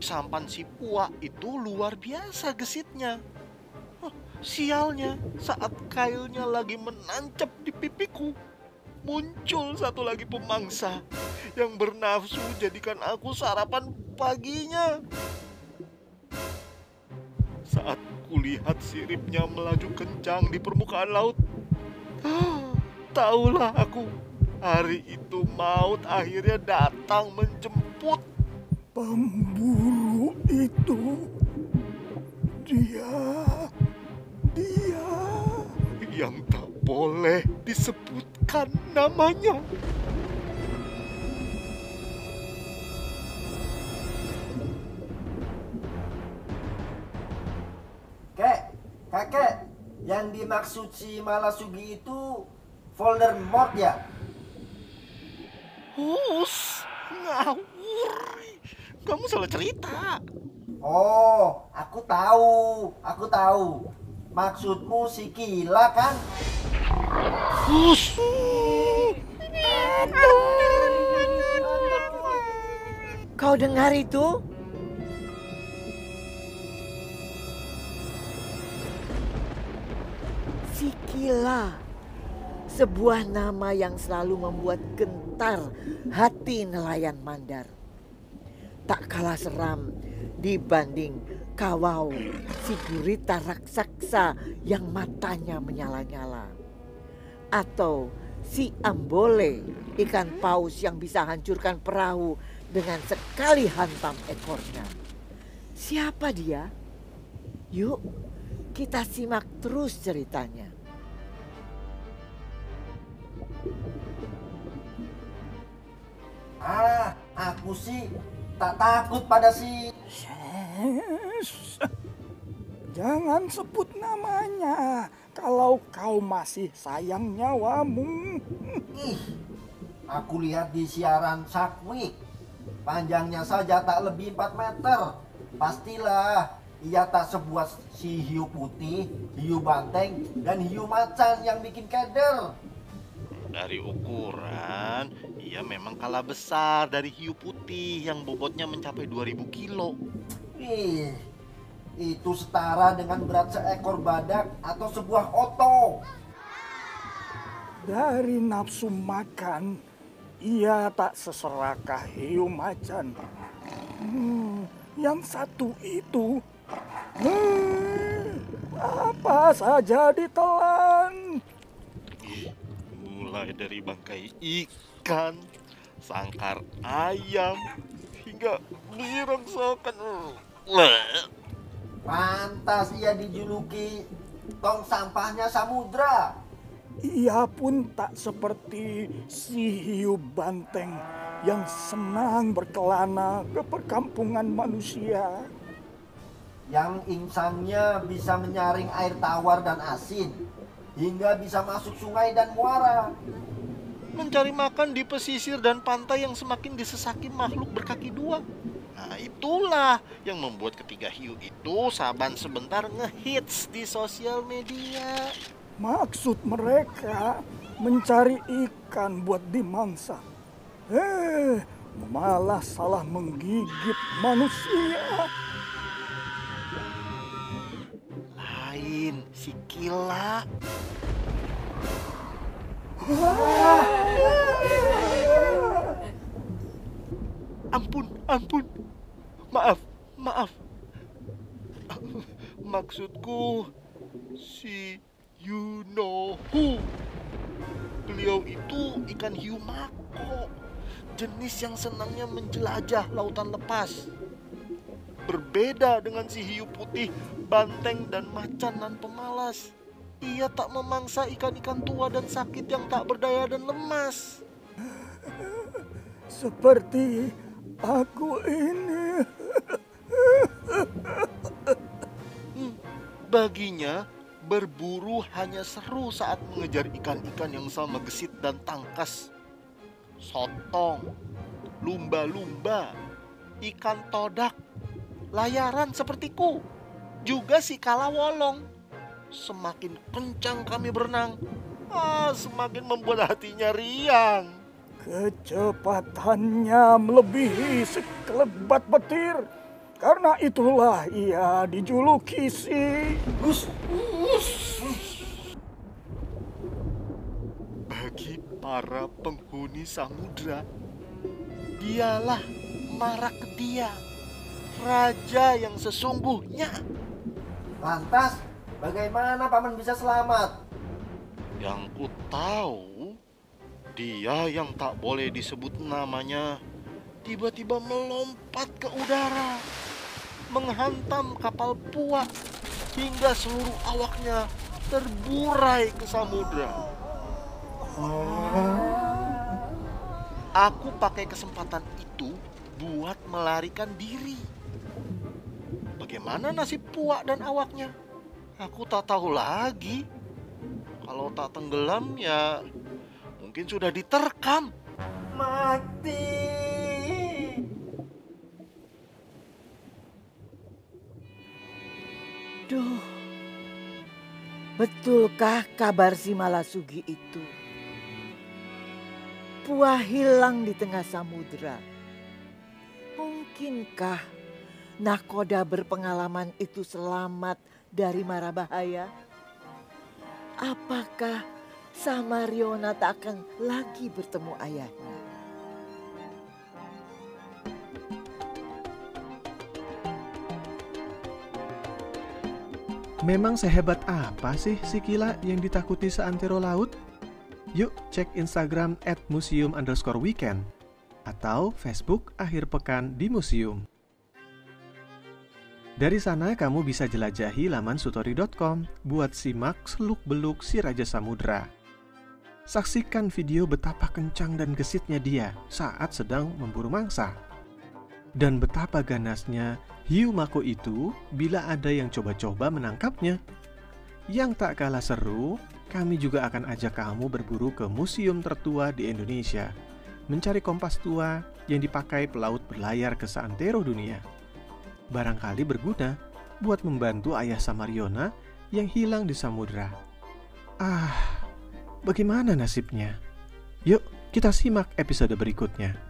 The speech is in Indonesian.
sampan si Pua itu luar biasa gesitnya. Huh, sialnya, saat kailnya lagi menancap di pipiku, muncul satu lagi pemangsa yang bernafsu jadikan aku sarapan paginya. Saat kulihat siripnya melaju kencang di permukaan laut, tahulah aku hari itu maut akhirnya datang menjemput. Pemburu itu, dia, dia yang tak boleh disebutkan namanya. Kek, kakek, yang dimaksud si Malasugi itu folder mod ya? Hus, ngawur. Kamu salah cerita. Oh, aku tahu, aku tahu. Maksudmu si Kila kan? Hus. Kau dengar itu? Sikila, sebuah nama yang selalu membuat gentar hati nelayan Mandar. Tak kalah seram dibanding kawau si gurita raksasa yang matanya menyala-nyala. Atau si ambole ikan paus yang bisa hancurkan perahu dengan sekali hantam ekornya. Siapa dia? Yuk, kita simak terus ceritanya. Ah, aku sih tak takut pada si... Shes. Jangan sebut namanya kalau kau masih sayang nyawamu. Ih, aku lihat di siaran Sakwik. Panjangnya saja tak lebih 4 meter. Pastilah ia tak sebuah si hiu putih, hiu banteng, dan hiu macan yang bikin keder. Dari ukuran, ia memang kalah besar dari hiu putih yang bobotnya mencapai 2000 kilo. Ih, itu setara dengan berat seekor badak atau sebuah oto. Dari nafsu makan, ia tak seserakah hiu macan. Hmm, yang satu itu, hmm, apa saja ditelan. Mulai dari bangkai ikan, sangkar ayam, hingga besi rongsokan. Leh. Pantas ia dijuluki tong sampahnya samudra. Ia pun tak seperti si hiu banteng yang senang berkelana ke perkampungan manusia. Yang insangnya bisa menyaring air tawar dan asin. Hingga bisa masuk sungai dan muara. Mencari makan di pesisir dan pantai yang semakin disesaki makhluk berkaki dua. Nah itulah yang membuat ketiga hiu itu saban sebentar ngehits di sosial media. Maksud mereka mencari ikan buat dimangsa. Eh, malah salah menggigit manusia. Si Kila. Ampun, ampun. Maaf, maaf. Maksudku si you know who. Beliau itu ikan hiu mako. Jenis yang senangnya menjelajah lautan lepas. Berbeda dengan si hiu putih, banteng dan macan dan pemalas. Ia tak memangsa ikan-ikan tua dan sakit yang tak berdaya dan lemas. Seperti aku ini. Hmm, Baginya, berburu hanya seru saat mengejar ikan-ikan yang sama gesit dan tangkas. Sotong, lumba-lumba, ikan todak, layaran sepertiku, juga si kalawolong. Semakin kencang kami berenang, ah, semakin membuat hatinya riang. Kecepatannya melebihi sekelebat petir. Karena itulah ia dijuluki si... Bagi para penghuni samudra, dialah Marakdia, raja yang sesungguhnya. Lantas, bagaimana paman bisa selamat? Yang ku tahu, dia yang tak boleh disebut namanya tiba-tiba melompat ke udara, menghantam kapal puak hingga seluruh awaknya terburai ke samudra. Aku pakai kesempatan itu buat melarikan diri. Bagaimana nasib puak dan awaknya? Aku tak tahu lagi. Kalau tak tenggelam ya mungkin sudah diterkam. Mati. Duh, betulkah kabar si Malasugi itu? Puah hilang di tengah samudra. Mungkinkah nakoda berpengalaman itu selamat dari mara bahaya? Apakah Samariona tak akan lagi bertemu ayahnya? Memang sehebat apa sih si Kila yang ditakuti seantero laut? Yuk cek Instagram at museum underscore weekend atau Facebook akhir pekan di museum. Dari sana kamu bisa jelajahi laman sutori.com buat simak seluk-beluk si Raja Samudra. Saksikan video betapa kencang dan gesitnya dia saat sedang memburu mangsa. Dan betapa ganasnya hiu mako itu bila ada yang coba-coba menangkapnya. Yang tak kalah seru, kami juga akan ajak kamu berburu ke museum tertua di Indonesia, mencari kompas tua yang dipakai pelaut berlayar ke seantero dunia. Barangkali berguna buat membantu ayah Samariona yang hilang di samudra. Ah, bagaimana nasibnya? Yuk, kita simak episode berikutnya.